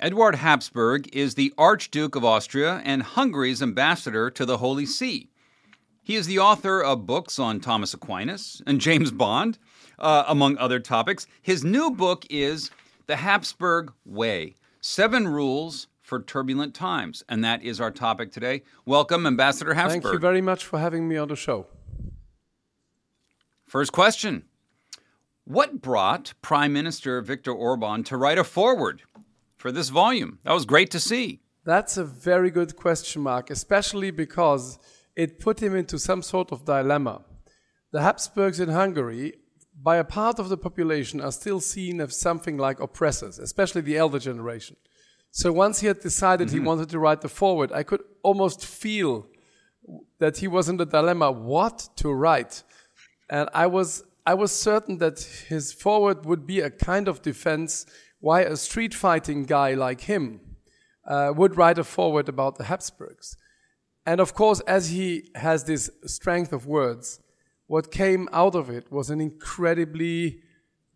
Eduard Habsburg is the Archduke of Austria and Hungary's ambassador to the Holy See. He is the author of books on Thomas Aquinas and James Bond, uh, among other topics. His new book is The Habsburg Way Seven Rules for Turbulent Times. And that is our topic today. Welcome, Ambassador Habsburg. Thank you very much for having me on the show. First question What brought Prime Minister Viktor Orban to write a foreword for this volume? That was great to see. That's a very good question, Mark, especially because it put him into some sort of dilemma. The Habsburgs in Hungary, by a part of the population, are still seen as something like oppressors, especially the elder generation. So once he had decided mm-hmm. he wanted to write the foreword, I could almost feel that he was in the dilemma what to write. And I was, I was certain that his foreword would be a kind of defense why a street fighting guy like him uh, would write a foreword about the Habsburgs. And of course, as he has this strength of words, what came out of it was an incredibly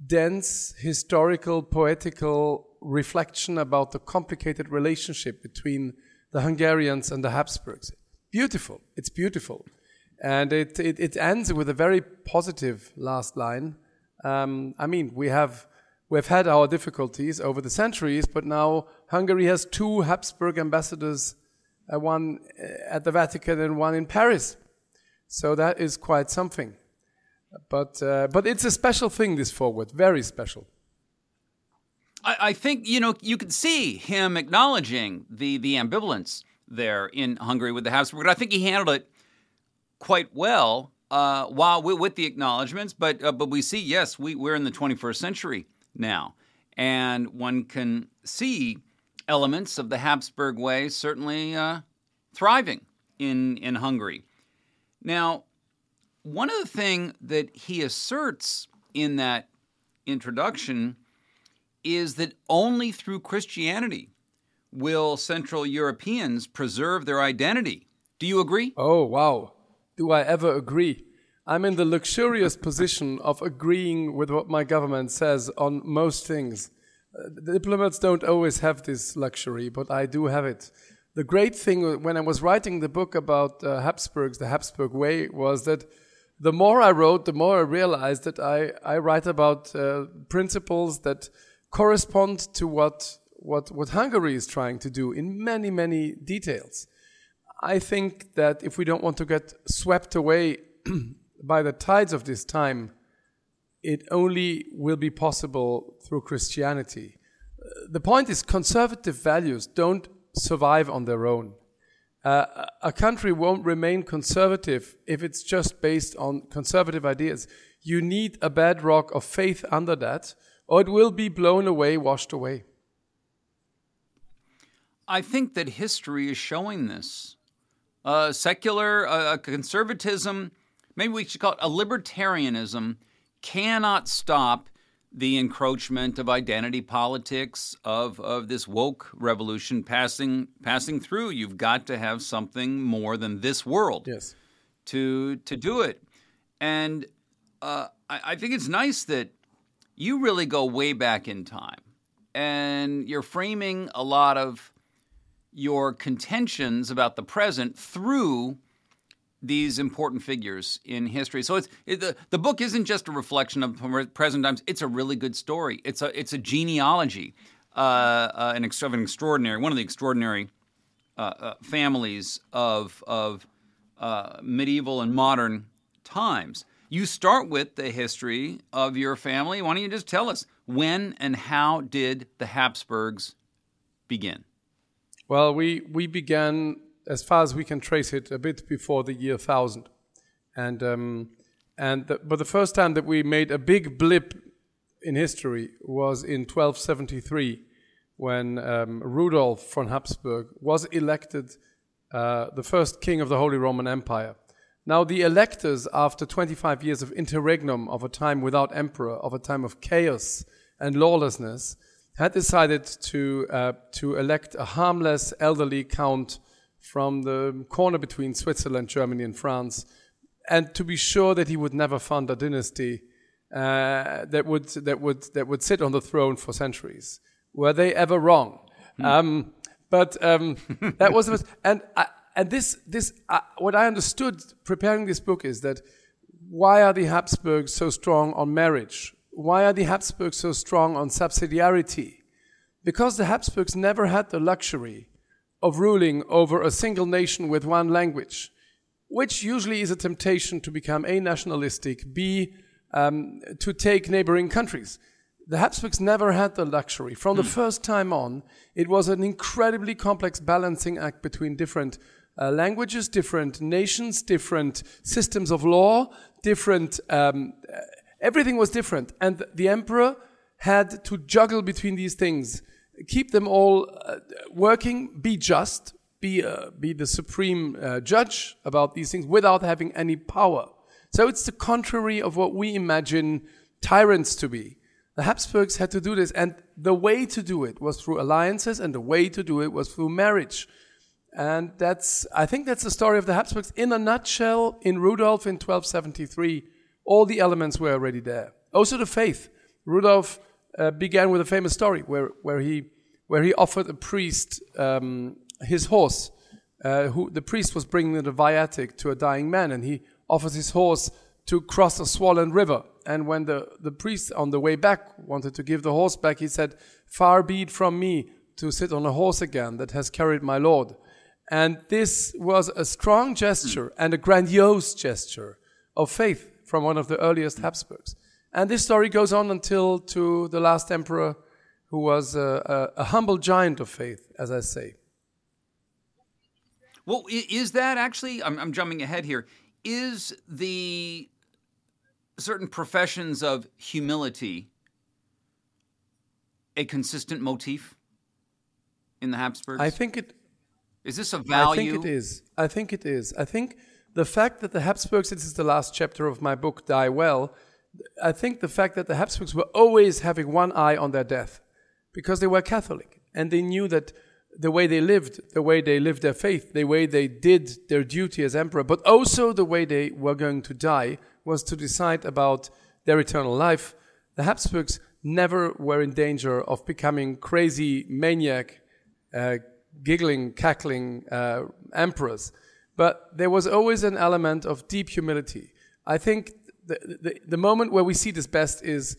dense, historical, poetical reflection about the complicated relationship between the Hungarians and the Habsburgs. Beautiful. It's beautiful. And it, it, it ends with a very positive last line. Um, I mean, we have We've had our difficulties over the centuries, but now Hungary has two Habsburg ambassadors, uh, one uh, at the Vatican and one in Paris. So that is quite something. But, uh, but it's a special thing, this foreword, very special. I, I think, you know, you could see him acknowledging the, the ambivalence there in Hungary with the Habsburg. I think he handled it quite well uh, while with, with, the acknowledgments. But uh, but we see, yes, we, we're in the 21st century, now. And one can see elements of the Habsburg way certainly uh, thriving in, in Hungary. Now, one of the things that he asserts in that introduction is that only through Christianity will Central Europeans preserve their identity. Do you agree? Oh, wow. Do I ever agree? I'm in the luxurious position of agreeing with what my government says on most things. Uh, diplomats don't always have this luxury, but I do have it. The great thing when I was writing the book about uh, Habsburgs, the Habsburg way, was that the more I wrote, the more I realized that I, I write about uh, principles that correspond to what, what, what Hungary is trying to do in many, many details. I think that if we don't want to get swept away by the tides of this time, it only will be possible through Christianity. The point is, conservative values don't survive on their own. Uh, a country won't remain conservative if it's just based on conservative ideas. You need a bedrock of faith under that, or it will be blown away, washed away. I think that history is showing this. Uh, secular uh, conservatism maybe we should call it a libertarianism cannot stop the encroachment of identity politics of, of this woke revolution passing passing through. You've got to have something more than this world yes. to to do it. And uh, I, I think it's nice that you really go way back in time, and you're framing a lot of your contentions about the present through these important figures in history. So it's it, the the book isn't just a reflection of present times. It's a really good story. It's a it's a genealogy, uh, uh, an, of an extraordinary one of the extraordinary uh, uh families of of uh, medieval and modern times. You start with the history of your family. Why don't you just tell us when and how did the Habsburgs begin? Well, we, we began, as far as we can trace it, a bit before the year 1000. And, um, and the, but the first time that we made a big blip in history was in 1273 when um, Rudolf von Habsburg was elected uh, the first king of the Holy Roman Empire. Now, the electors, after 25 years of interregnum, of a time without emperor, of a time of chaos and lawlessness, had decided to, uh, to elect a harmless elderly count from the corner between Switzerland, Germany, and France, and to be sure that he would never found a dynasty uh, that, would, that, would, that would sit on the throne for centuries. Were they ever wrong? Mm. Um, but um, that was the and I, and this this uh, what I understood preparing this book is that why are the Habsburgs so strong on marriage? Why are the Habsburgs so strong on subsidiarity? Because the Habsburgs never had the luxury of ruling over a single nation with one language, which usually is a temptation to become A, nationalistic, B, um, to take neighboring countries. The Habsburgs never had the luxury. From the hmm. first time on, it was an incredibly complex balancing act between different uh, languages, different nations, different systems of law, different. Um, everything was different, and the emperor had to juggle between these things, keep them all uh, working, be just, be uh, be the supreme uh, judge about these things without having any power. So it's the contrary of what we imagine tyrants to be. The Habsburgs had to do this, and the way to do it was through alliances, and the way to do it was through marriage. And that's, I think that's the story of the Habsburgs. In a nutshell, in Rudolf in 1273, all the elements were already there. Also the faith. Rudolf uh, began with a famous story where, where, he, where he offered a priest um, his horse. Uh, who, the priest was bringing the viatic to a dying man, and he offers his horse to cross a swollen river. And when the, the priest on the way back wanted to give the horse back, he said, Far be it from me to sit on a horse again that has carried my Lord. And this was a strong gesture and a grandiose gesture of faith from one of the earliest Habsburgs. And this story goes on until to the last emperor, who was a, a, a humble giant of faith, as I say. Well, is that actually? I'm, I'm jumping ahead here. Is the certain professions of humility a consistent motif in the Habsburgs? I think it. Is this a value? I think it is. I think it is. I think the fact that the Habsburgs, this is the last chapter of my book, Die Well, I think the fact that the Habsburgs were always having one eye on their death because they were Catholic and they knew that the way they lived, the way they lived their faith, the way they did their duty as emperor, but also the way they were going to die was to decide about their eternal life. The Habsburgs never were in danger of becoming crazy maniac, uh, giggling, cackling uh, emperors. But there was always an element of deep humility. I think the, the, moment where we see this best is,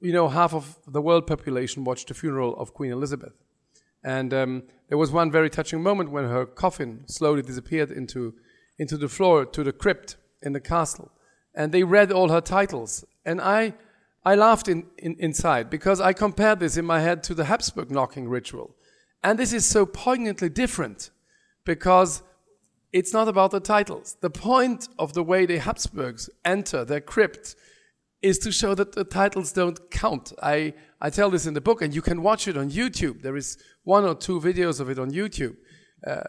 you know, half of the world population watched the funeral of Queen Elizabeth. And um, there was one very touching moment when her coffin slowly disappeared into, into the floor, to the crypt in the castle and they read all her titles. And I, I laughed in, in, inside because I compared this in my head to the Habsburg knocking ritual. And this is so poignantly different because it's not about the titles. The point of the way the Habsburgs enter their crypt is to show that the titles don't count. I, I tell this in the book, and you can watch it on YouTube. There is one or two videos of it on YouTube. Uh,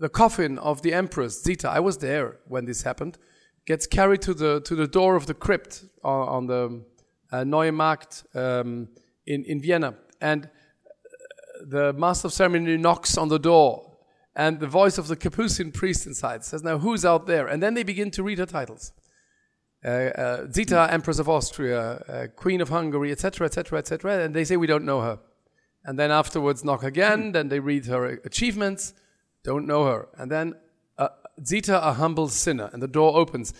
the coffin of the Empress Zita. I was there when this happened gets carried to the to the door of the crypt on, on the uh, Neue Markt um, in in Vienna, and uh, the master of ceremony knocks on the door, and the voice of the Capuchin priest inside says, "Now who's out there?" And then they begin to read her titles. Uh, uh, Zita, Empress of Austria, uh, Queen of Hungary, etc., etc., etc., and they say we don't know her. And then afterwards knock again. Then they read her achievements, don't know her, and then Zita, a humble sinner, and the door opens.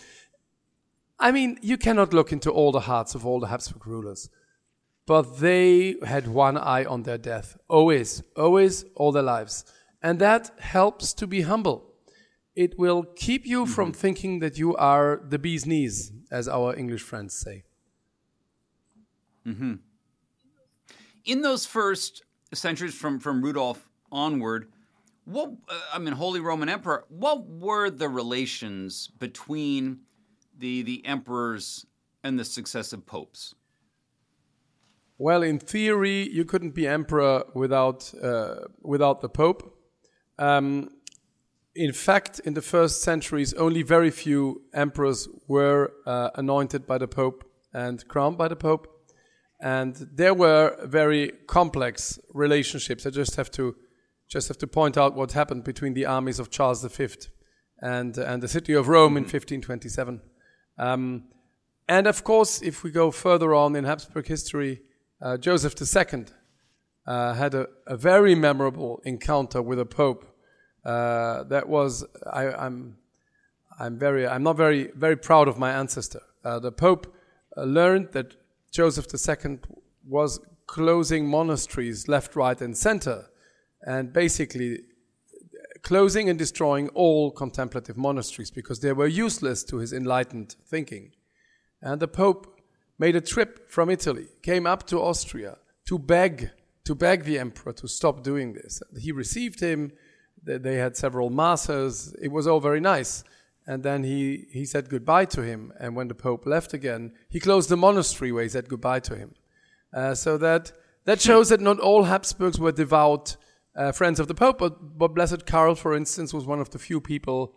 I mean, you cannot look into all the hearts of all the Habsburg rulers, but they had one eye on their death, always, always, all their lives. And that helps to be humble. it will keep you from thinking that you are the bee's knees, as our English friends say. In those first centuries from, from Rudolf onward, what uh, I mean, Holy Roman Emperor, what were the relations between the the emperors and the successive popes? Well, in theory, you couldn't be emperor without uh, without the pope. Um, in fact, in the first centuries, only very few emperors were uh, anointed by the pope and crowned by the pope, and there were very complex relationships. I just have to just have to point out what happened between the armies of Charles V and and the city of Rome in 1527. Um, and of course, if we go further on in Habsburg history, uh, Joseph II uh, had a, a, very memorable encounter with a pope. Uh, that was I, am I'm, I'm very I'm not very very proud of my ancestor. Uh, the pope uh, learned that Joseph II was closing monasteries left, right, and center, and basically closing and destroying all contemplative monasteries because they were useless to his enlightened thinking. And the Pope made a trip from Italy, came up to Austria to beg to beg the emperor to stop doing this. He received him. They had several masses. It was all very nice. And then he, he said goodbye to him. And when the Pope left again, he closed the monastery where he said goodbye to him. Uh, so that, that shows that not all Habsburgs were devout uh, friends of the Pope, but, but Blessed Karl, for instance, was one of the few people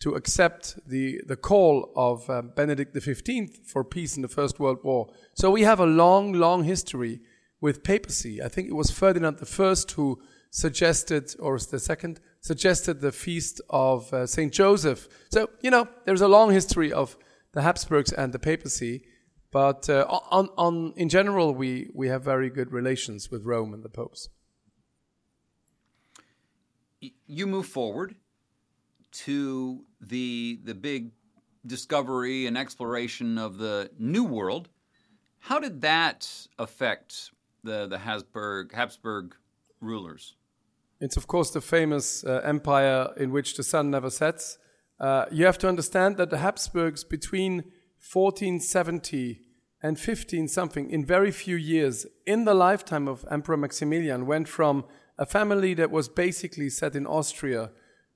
to accept the, the call of uh, Benedict XV for peace in the First World War. So we have a long, long history with papacy. I think it was Ferdinand I who suggested, or the second, suggested the feast of uh, St. Joseph. So, you know, there's a long history of the Habsburgs and the papacy. But uh, on, on, in general, we, we have very good relations with Rome and the popes. You move forward to the the big discovery and exploration of the New World. How did that affect the the Habsburg Habsburg rulers? It's of course the famous uh, empire in which the sun never sets. Uh, you have to understand that the Habsburgs between 1470 and 15 something, in very few years, in the lifetime of Emperor Maximilian, went from a family that was basically set in Austria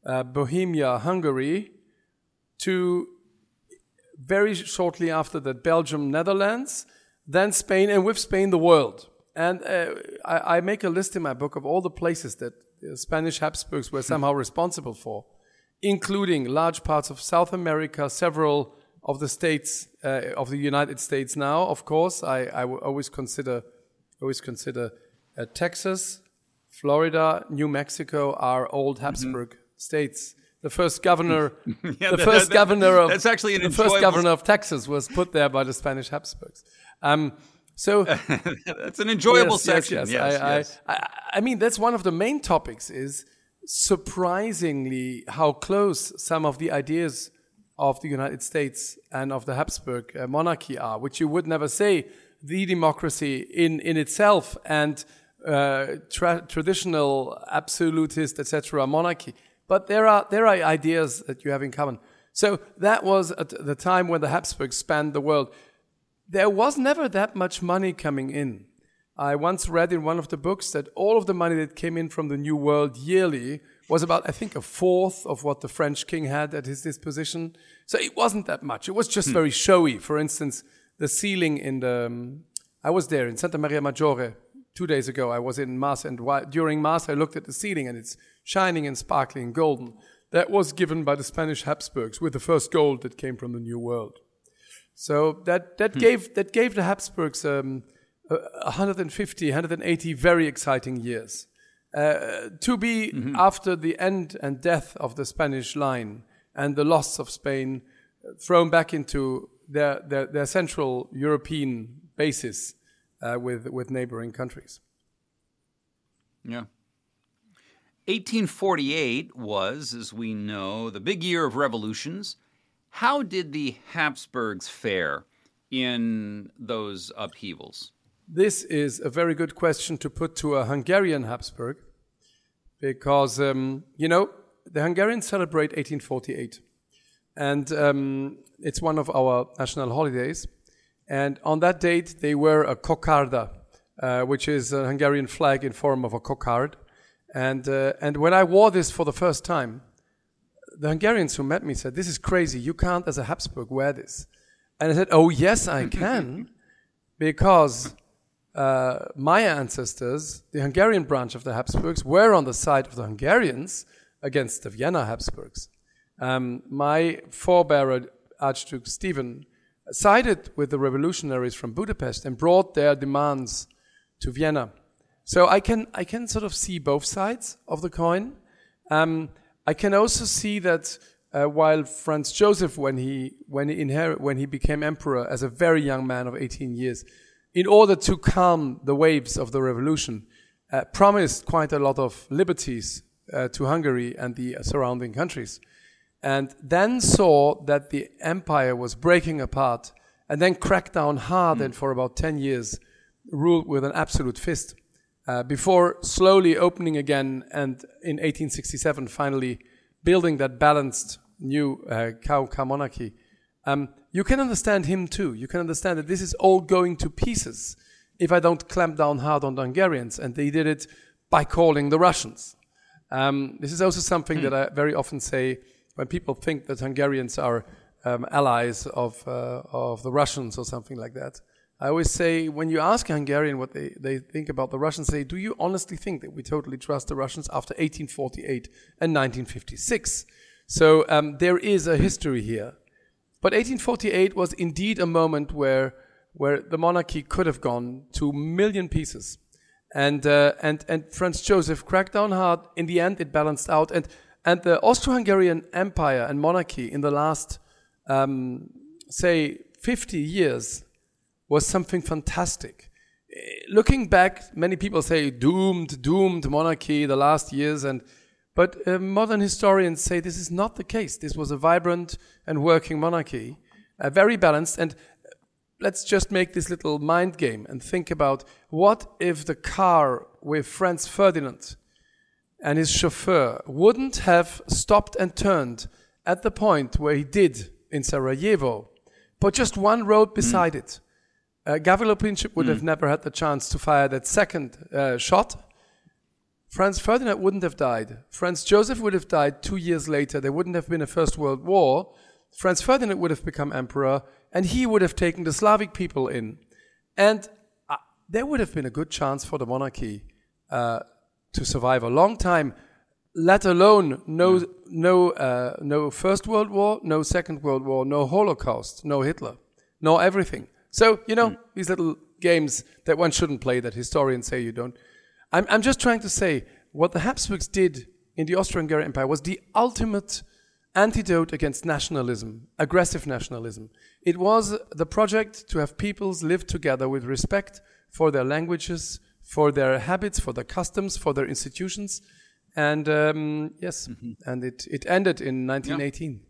uh, Bohemia, Hungary, to very shortly after that, Belgium, Netherlands, then Spain, and with Spain, the world. And uh, I, I, make a list in my book of all the places that the Spanish Habsburgs were somehow responsible for, including large parts of South America, several of the states uh, of the United States now. Of course, I, I always consider always consider uh, Texas, Florida, New Mexico are old mm-hmm. Habsburg states. The first governor, yeah, the that, first that, governor of that's actually the first governor of Texas was put there by the Spanish Habsburgs. Um, so that's an enjoyable yes, section. Yes, yes. yes, I, yes. I, I, mean, that's one of the main topics. Is surprisingly how close some of the ideas of the United States and of the Habsburg uh, monarchy are, which you would never say the democracy in in itself and uh, tra- traditional absolutist etc. monarchy but there are, there are ideas that you have in common. So that was at the time when the Habsburgs spanned the world. There was never that much money coming in. I once read in one of the books that all of the money that came in from the New World yearly was about, I think, a fourth of what the French king had at his disposition. So it wasn't that much. It was just hmm. very showy. For instance, the ceiling in the, um, I was there in Santa Maria Maggiore two days ago. I was in Mass, and while, during Mass, I looked at the ceiling, and it's shining and sparkling golden. That was given by the Spanish Habsburgs with the first gold that came from the New World. So that, that, hmm. gave, that gave the Habsburgs um, 150, 180 very exciting years. Uh, to be mm-hmm. after the end and death of the Spanish line and the loss of Spain, uh, thrown back into their, their, their central European basis uh, with, with neighboring countries. Yeah. 1848 was, as we know, the big year of revolutions. How did the Habsburgs fare in those upheavals? This is a very good question to put to a Hungarian Habsburg because, um, you know, the Hungarians celebrate 1848, and um, it's one of our national holidays. And on that date, they wear a kokarda, uh, which is a Hungarian flag in form of a cockard. And, uh, and when I wore this for the first time, the Hungarians who met me said, This is crazy. You can't, as a Habsburg, wear this. And I said, Oh, yes, I can, because uh, my ancestors, the Hungarian branch of the Habsburgs, were on the side of the Hungarians against the Vienna Habsburgs. Um, my forebearer, Archduke Stephen, sided with the revolutionaries from Budapest and brought their demands to Vienna. So I can I can sort of see both sides of the coin. Um, I can also see that uh, while Franz Joseph, when he when he inherit when he became emperor as a very young man of 18 years, in order to calm the waves of the revolution, uh, promised quite a lot of liberties uh, to Hungary and the surrounding countries, and then saw that the empire was breaking apart, and then cracked down hard mm. and for about 10 years ruled with an absolute fist uh, before slowly opening again and in 1867 finally building that balanced new uh, monarchy. Um, you can understand him too. You can understand that this is all going to pieces if I don't clamp down hard on the Hungarians. And they did it by calling the Russians. Um, this is also something mm. that I very often say when people think that Hungarians are um, allies of, uh, of the Russians or something like that. I always say, when you ask a Hungarian what they, they think about the Russians, say, do you honestly think that we totally trust the Russians after 1848 and 1956? So um, there is a history here. But 1848 was indeed a moment where, where the monarchy could have gone to million pieces. And, uh, and, and Franz Joseph cracked down hard. In the end, it balanced out. And, and the Austro Hungarian Empire and monarchy in the last, um, say, 50 years was something fantastic. Looking back, many people say doomed, doomed monarchy the last years, and but uh, modern historians say this is not the case. This was a vibrant and working monarchy, uh, very balanced. And let's just make this little mind game and think about what if the car with Franz Ferdinand and his chauffeur wouldn't have stopped and turned at the point where he did in Sarajevo, but just one road beside mm. it uh, Gavrilo Princip would mm. have never had the chance to fire that second uh, shot. Franz Ferdinand wouldn't have died. Franz Joseph would have died two years later. There wouldn't have been a First World War. Franz Ferdinand would have become emperor, and he would have taken the Slavic people in. And uh, there would have been a good chance for the monarchy uh, to survive a long time, let alone no, yeah. no, uh, no First World War, no Second World War, no Holocaust, no Hitler, no everything. So, you know, mm. these little games that one shouldn't play that historians say you don't. I'm, I'm just trying to say what the Habsburgs did in the Austro Hungarian Empire was the ultimate antidote against nationalism, aggressive nationalism. It was the project to have peoples live together with respect for their languages, for their habits, for their customs, for their institutions. And um, yes, mm-hmm. and it, it ended in 1918. Yeah.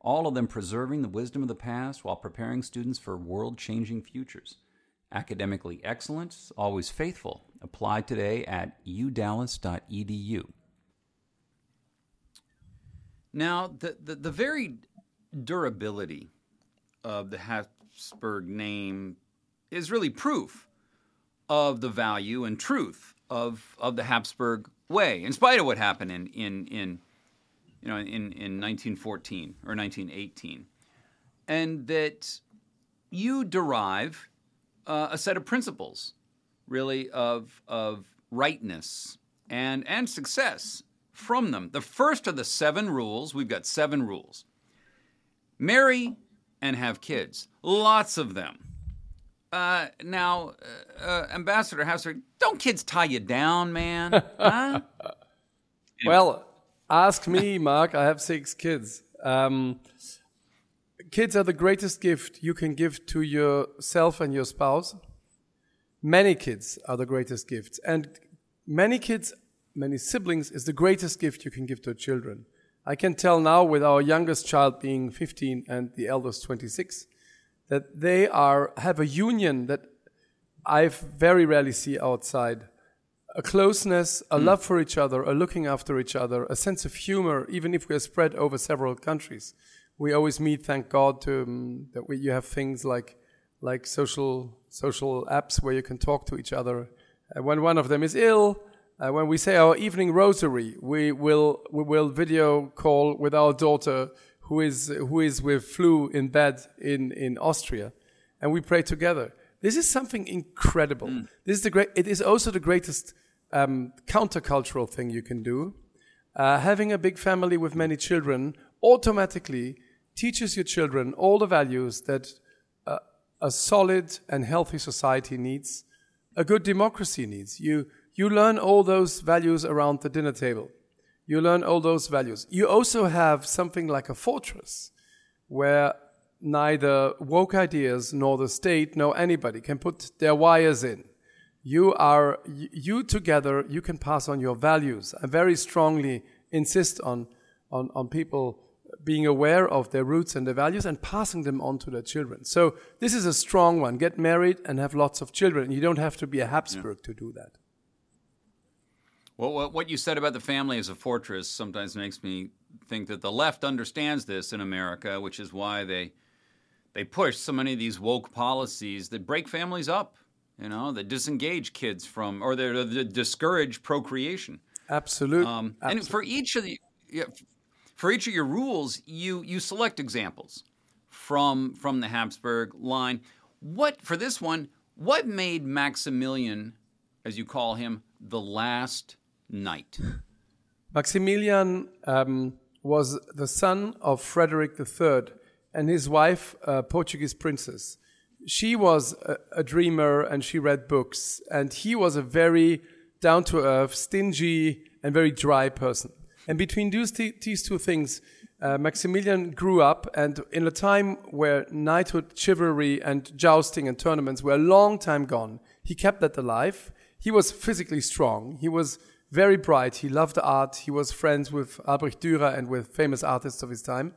all of them preserving the wisdom of the past while preparing students for world changing futures. Academically excellent, always faithful. Apply today at udallas.edu. Now, the, the, the very durability of the Habsburg name is really proof of the value and truth of, of the Habsburg way, in spite of what happened in, in, in you know, in, in 1914 or 1918. And that you derive uh, a set of principles, really, of, of rightness and, and success from them. The first of the seven rules, we've got seven rules marry and have kids, lots of them. Uh, now, uh, uh, Ambassador Hauser, don't kids tie you down, man? Huh? Well, Ask me, Mark. I have six kids. Um, kids are the greatest gift you can give to yourself and your spouse. Many kids are the greatest gifts. And many kids, many siblings is the greatest gift you can give to children. I can tell now with our youngest child being 15 and the eldest 26 that they are, have a union that I very rarely see outside. A closeness, a mm. love for each other, a looking after each other, a sense of humor, even if we are spread over several countries we always meet. Thank God to, um, that we, you have things like like social social apps where you can talk to each other. Uh, when one of them is ill, uh, when we say our evening rosary, we will we will video call with our daughter who is who is with flu in bed in in Austria, and we pray together. This is something incredible. Mm. This is the great. It is also the greatest um, countercultural thing you can do. Uh, having a big family with many children automatically teaches your children all the values that a, a solid and healthy society needs, a good democracy needs. You, you learn all those values around the dinner table. You learn all those values. You also have something like a fortress where neither woke ideas nor the state nor anybody can put their wires in. You are, you together, you can pass on your values. I very strongly insist on, on, on people being aware of their roots and their values and passing them on to their children. So this is a strong one. Get married and have lots of children. You don't have to be a Habsburg yeah. to do that. Well, what you said about the family as a fortress sometimes makes me think that the left understands this in America, which is why they they push so many of these woke policies that break families up. You know, that disengage kids from or they discourage procreation. Absolutely. Um, Absolute. And for each of the yeah, for each of your rules, you you select examples from from the Habsburg line. What for this one? What made Maximilian, as you call him, the last knight? Maximilian um, was the son of Frederick III and his wife, a Portuguese princess. She was a, a dreamer and she read books, and he was a very down to earth, stingy, and very dry person. And between these, these two things, uh, Maximilian grew up, and in a time where knighthood, chivalry, and jousting and tournaments were a long time gone, he kept that alive. He was physically strong. He was very bright. He loved art. He was friends with Albrecht Dürer and with famous artists of his time.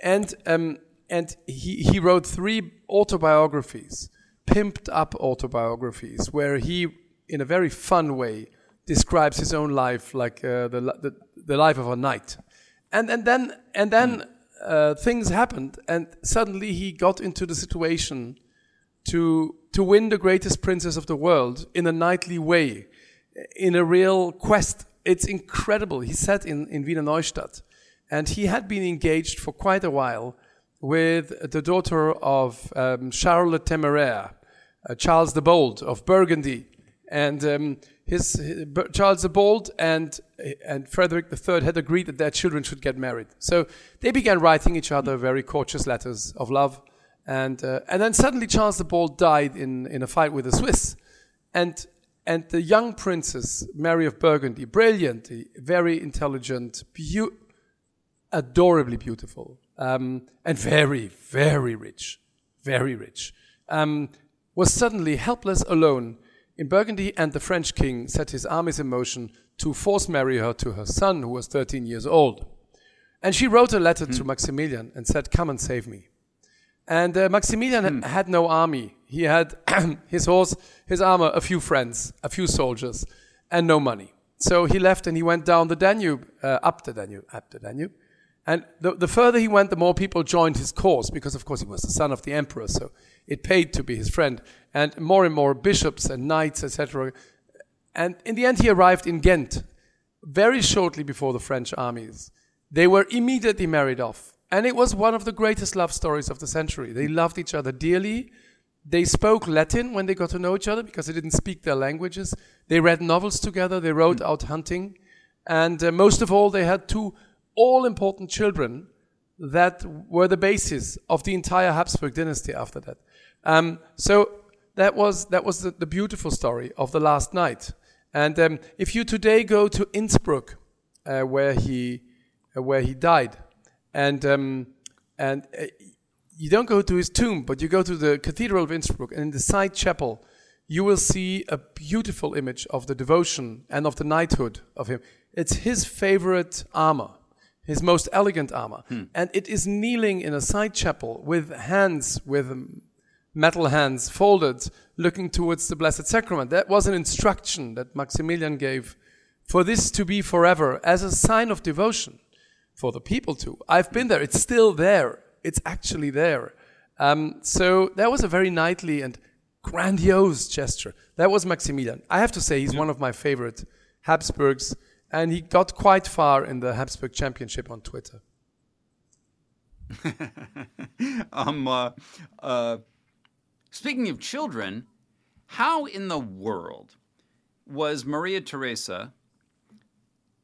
And, um, and he, he wrote three autobiographies, pimped up autobiographies, where he, in a very fun way, describes his own life like uh, the, the, the life of a knight, and and then and then uh, things happened, and suddenly he got into the situation to to win the greatest princess of the world in a knightly way, in a real quest. It's incredible. He sat in in Wiener Neustadt, and he had been engaged for quite a while with the daughter of um, Charles le Téméraire, uh, Charles the Bold of Burgundy, and um, his, his, Charles the Bold and and Frederick III had agreed that their children should get married. So they began writing each other very courteous letters of love, and uh, and then suddenly Charles the Bold died in in a fight with the Swiss, and and the young princess Mary of Burgundy, brilliant, very intelligent, beau- adorably beautiful, um, and very very rich, very rich, um, was suddenly helpless alone in Burgundy, and the French king set his armies in motion to force marry her to her son, who was 13 years old. And she wrote a letter mm. to hmm. Maximilian and said, Come and save me. And uh, Maximilian mm. had no army. He had his horse, his armor, a few friends, a few soldiers, and no money. So he left and he went down the Danube, uh, up the Danube, up the Danube. And the, the further he went, the more people joined his cause, because of course he was the son of the emperor, so it paid to be his friend and more and more bishops and knights, etc. And in the end, he arrived in Ghent very shortly before the French armies. They were immediately married off. And it was one of the greatest love stories of the century. They loved each other dearly. They spoke Latin when they got to know each other because they didn't speak their languages. They read novels together. They rode out hunting. And uh, most of all, they had two all important children that were the basis of the entire Habsburg dynasty after that. Um, so that was that was the, the, beautiful story of the last knight. And um, if you today go to Innsbruck, uh, where he uh, where he died, and um, and uh, you don't go to his tomb, but you go to the Cathedral of Innsbruck, and in the side chapel, you will see a beautiful image of the devotion and of the knighthood of him. It's his favorite armor, his most elegant armor, Hmm. and it is kneeling in a side chapel with hands with metal hands folded, looking towards the Blessed Sacrament. That was an instruction that Maximilian gave for this to be forever as a sign of devotion for the people too. I've been there. It's still there. It's actually there. Um, so that was a very knightly and grandiose gesture. That was Maximilian. I have to say he's one of my favorite Habsburgs, and he got quite far in the Habsburg Championship on Twitter. um, uh, uh, speaking of children, how in the world was Maria Theresa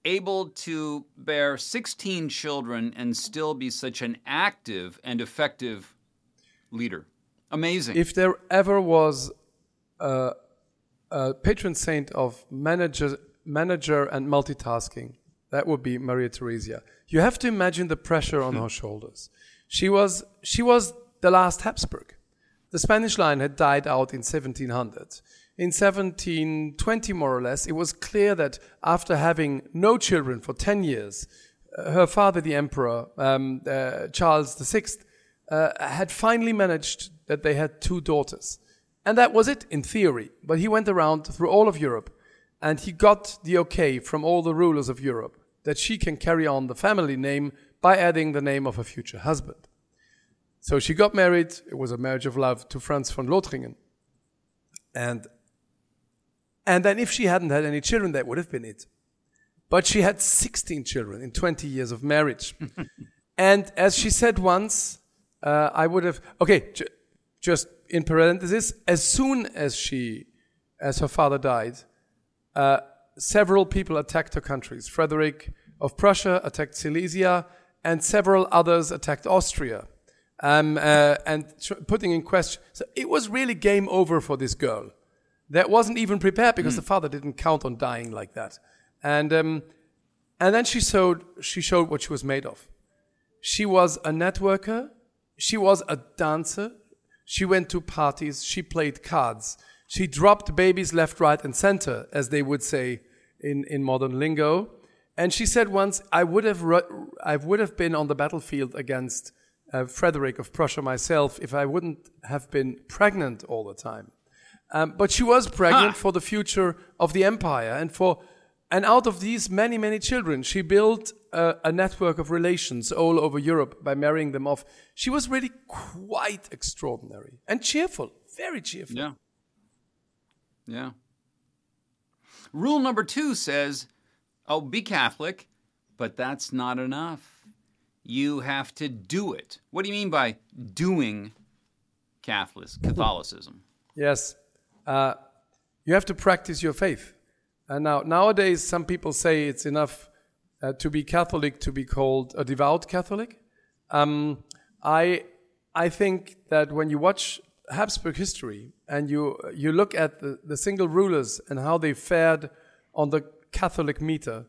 able to bear 16 children and still be such an active and effective leader? Amazing. If there ever was a, a patron saint of manager, manager and multitasking, that would be Maria Theresia. You have to imagine the pressure on her shoulders. She was, she was the last Habsburg. The Spanish line had died out in 1700. In 1720, more or less, it was clear that after having no children for 10 years, uh, her father, the Emperor um, uh, Charles VI, uh, had finally managed that they had two daughters. And that was it in theory. But he went around through all of Europe and he got the okay from all the rulers of Europe that she can carry on the family name by adding the name of her future husband. So she got married. It was a marriage of love to Franz von Lothringen. And, and then if she hadn't had any children, that would have been it. But she had 16 children in 20 years of marriage. and as she said once, uh, I would have, okay, j- just in parenthesis, as soon as she, as her father died, uh, several people attacked her countries. Frederick of Prussia attacked Silesia, and several others attacked Austria. Um, uh, and putting in question, so it was really game over for this girl. That wasn't even prepared because the father didn't count on dying like that. And um, and then she showed she showed what she was made of. She was a networker. She was a dancer. She went to parties. She played cards. She dropped babies left, right, and center, as they would say in, in modern lingo. And she said once, "I would have ru- I would have been on the battlefield against uh, Frederick of Prussia myself if I wouldn't have been pregnant all the time." Um, but she was pregnant Ha! for the future of the empire and for and out of these many many children she built a, a network of relations all over europe by marrying them off she was really quite extraordinary and cheerful very cheerful Yeah. Yeah. Rule number two says, oh, be Catholic, but that's not enough. You have to do it. What do you mean by doing Catholic, Catholicism? yes uh, you have to practice your faith and now nowadays some people say it's enough uh, to be catholic to be called a devout catholic um, I I think that when you watch Habsburg history and you you look at the, the single rulers and how they fared on the Catholic meter,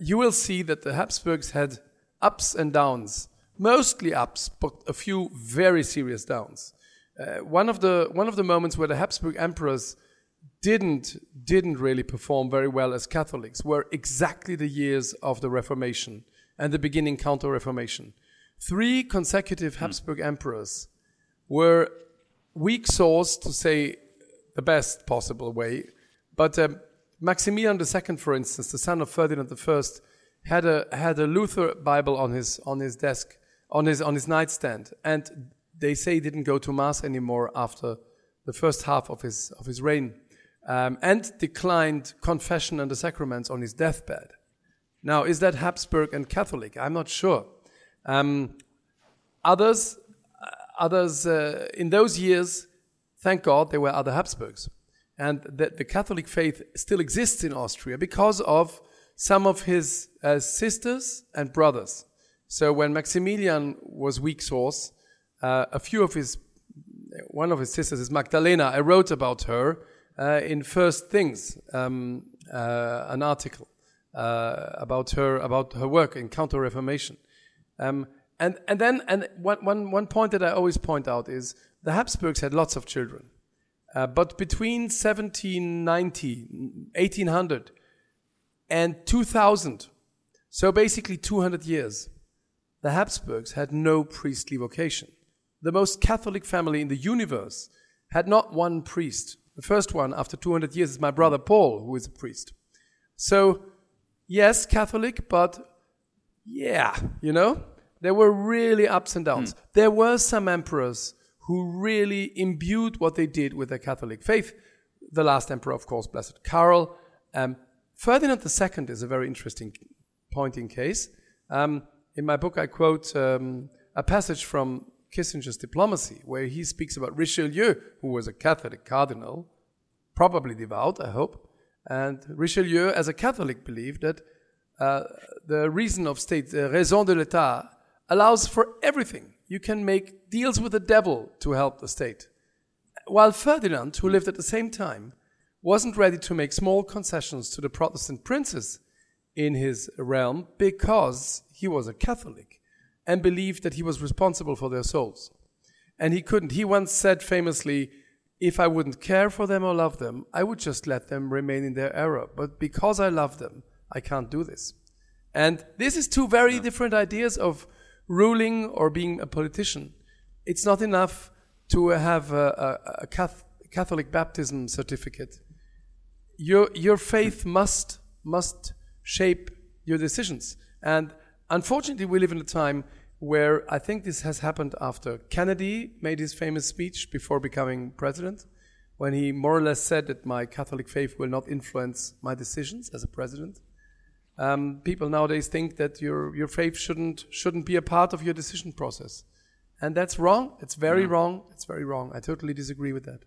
you will see that the Habsburgs had ups and downs, mostly ups, but a few very serious downs. Uh, one of the one of the moments where the Habsburg emperors didn't didn't really perform very well as Catholics were exactly the years of the Reformation and the beginning Counter Reformation. Three consecutive Habsburg emperors were weak source to say the best possible way. But um, Maximilian II, for instance, the son of Ferdinand I, had a had a Luther Bible on his on his desk on his on his nightstand, and they say he didn't go to mass anymore after the first half of his of his reign, um, and declined confession and the sacraments on his deathbed. Now, is that Habsburg and Catholic? I'm not sure. Um, others, others uh, in those years, thank God, there were other Habsburgs, and the, the Catholic faith still exists in Austria because of some of his uh, sisters and brothers. So when Maximilian was weak sauce, uh, a few of his, one of his sisters is Magdalena. I wrote about her uh, in First Things, um, an article about her about her work in Counter Reformation. Um, and and then and one, one, one point that I always point out is the Habsburgs had lots of children, uh, but between 1790, 1800, and 2000, so basically 200 years, the Habsburgs had no priestly vocation. The most Catholic family in the universe had not one priest. The first one after 200 years is my brother Paul, who is a priest. So, yes, Catholic, but yeah, you know, there were really ups and downs. Mm. There were some emperors who really imbued what they did with their Catholic faith. The last emperor, of course, Blessed Karl. Um, Ferdinand II is a very interesting pointing case. Um, in my book, I quote um, a passage from Kissinger's Diplomacy, where he speaks about Richelieu, who was a Catholic cardinal, probably devout, I hope. And Richelieu, as a Catholic, believed that uh, the reason of state, the raison de l'État, allows for everything. You can make deals with the devil to help the state. While Ferdinand, who lived at the same time, wasn't ready to make small concessions to the Protestant princes in his realm because he was a Catholic and believed that he was responsible for their souls. And he couldn't. He once said famously, If I wouldn't care for them or love them, I would just let them remain in their error. But because I love them, I can't do this. And this is two very different ideas of ruling or being a politician. It's not enough to have a, a, a Catholic baptism certificate. Your, your faith must, must shape your decisions. And unfortunately, we live in a time where I think this has happened after Kennedy made his famous speech before becoming president, when he more or less said that my Catholic faith will not influence my decisions as a president. Um, people nowadays think that your, your faith shouldn't, shouldn't be a part of your decision process. And that's wrong. It's very yeah. wrong. It's very wrong. I totally disagree with that.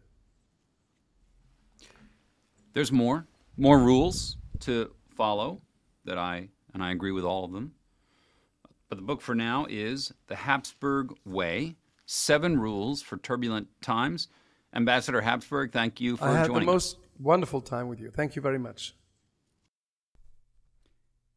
There's more, more rules to follow that I, and I agree with all of them. But the book for now is The Habsburg Way Seven Rules for Turbulent Times. Ambassador Habsburg, thank you for joining us. I had the most wonderful time with you. Thank you very much.